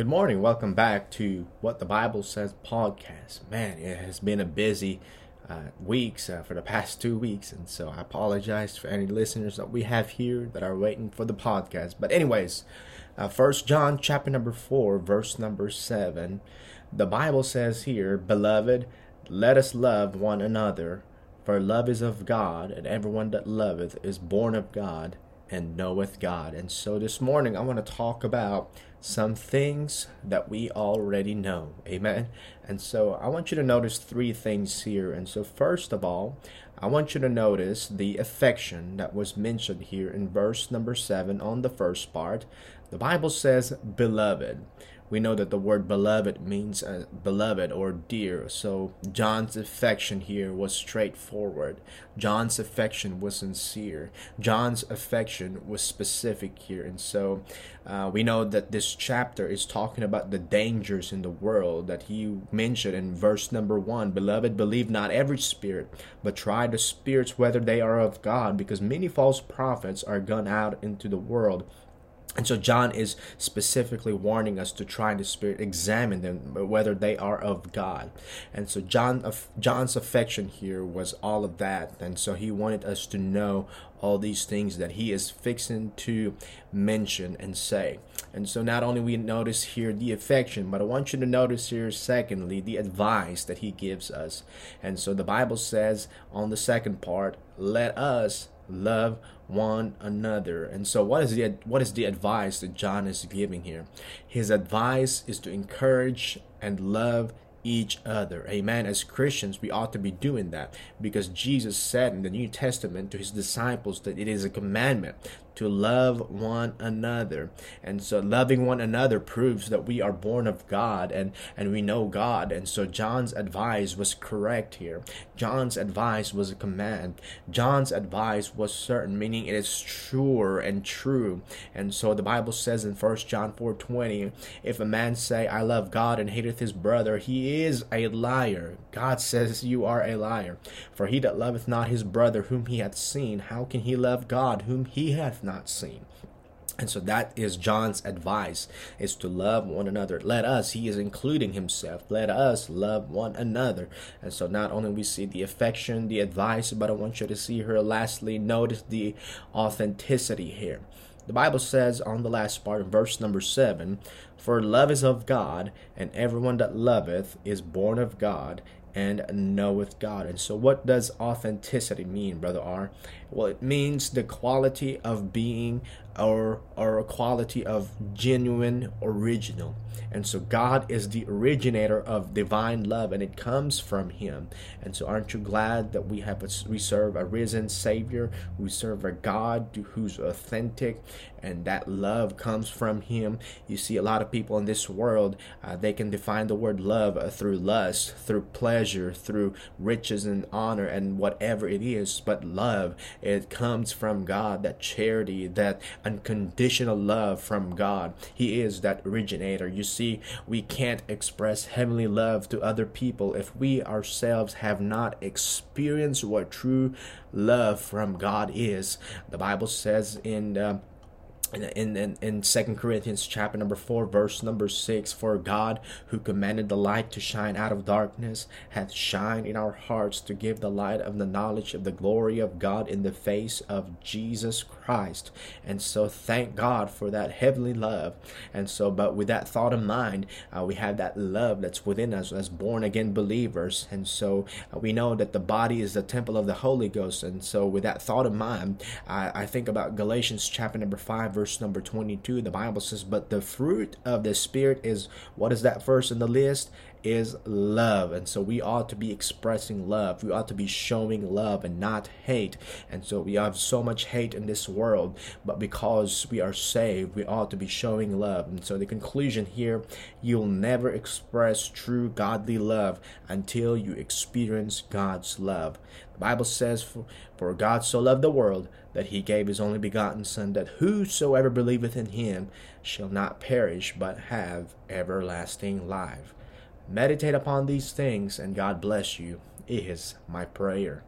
Good morning. Welcome back to What the Bible Says podcast. Man, it has been a busy uh, weeks uh, for the past two weeks, and so I apologize for any listeners that we have here that are waiting for the podcast. But anyways, uh, First John chapter number four, verse number seven, the Bible says here, "Beloved, let us love one another, for love is of God, and everyone that loveth is born of God." And knoweth God. And so this morning I want to talk about some things that we already know. Amen. And so I want you to notice three things here. And so, first of all, I want you to notice the affection that was mentioned here in verse number seven on the first part. The Bible says, beloved we know that the word beloved means uh, beloved or dear. So John's affection here was straightforward. John's affection was sincere. John's affection was specific here. And so uh, we know that this chapter is talking about the dangers in the world that he mentioned in verse number one Beloved, believe not every spirit, but try the spirits whether they are of God, because many false prophets are gone out into the world. And so John is specifically warning us to try the Spirit, examine them whether they are of God. And so John, uh, John's affection here was all of that, and so he wanted us to know all these things that he is fixing to mention and say. And so not only we notice here the affection, but I want you to notice here secondly the advice that he gives us. And so the Bible says on the second part, let us love one another. And so what is the what is the advice that John is giving here? His advice is to encourage and love each other. Amen. As Christians, we ought to be doing that because Jesus said in the New Testament to his disciples that it is a commandment to love one another. And so loving one another proves that we are born of God and, and we know God. And so John's advice was correct here. John's advice was a command. John's advice was certain, meaning it is sure and true. And so the Bible says in First John 4 20, if a man say, I love God and hateth his brother, he is a liar. God says you are a liar. For he that loveth not his brother whom he hath seen, how can he love God whom he hath not not seen. And so that is John's advice is to love one another. Let us, he is including himself. Let us love one another. And so not only we see the affection, the advice, but I want you to see her lastly notice the authenticity here. The Bible says on the last part, verse number seven, For love is of God, and everyone that loveth is born of God, and knoweth God. And so, what does authenticity mean, Brother R? Well, it means the quality of being or, or a quality of genuine original. And so, God is the originator of divine love, and it comes from Him. And so, aren't you glad that we have a, we serve a risen Savior? We serve a God who's authentic, and that love comes from Him. You see, a lot of people in this world uh, they can define the word love uh, through lust, through pleasure, through riches and honor, and whatever it is. But love it comes from God, that charity, that unconditional love from God. He is that originator. You see, we can't express heavenly love to other people if we ourselves have not experienced what true love from God is. The Bible says in uh, in, in, in 2 Corinthians chapter number 4 verse number 6 for God who commanded the light to shine out of darkness hath shined in our hearts to give the light of the knowledge of the glory of God in the face of Jesus Christ and so thank God for that heavenly love and so but with that thought in mind uh, we have that love that's within us as born again believers and so uh, we know that the body is the temple of the Holy Ghost and so with that thought in mind I, I think about Galatians chapter number 5 verse number 22, the Bible says, But the fruit of the Spirit is what is that first in the list? Is love. And so we ought to be expressing love. We ought to be showing love and not hate. And so we have so much hate in this world, but because we are saved, we ought to be showing love. And so the conclusion here you'll never express true godly love until you experience God's love. The Bible says, For, for God so loved the world that he gave his only begotten Son, that whosoever believeth in him shall not perish, but have everlasting life. Meditate upon these things, and God bless you, is my prayer.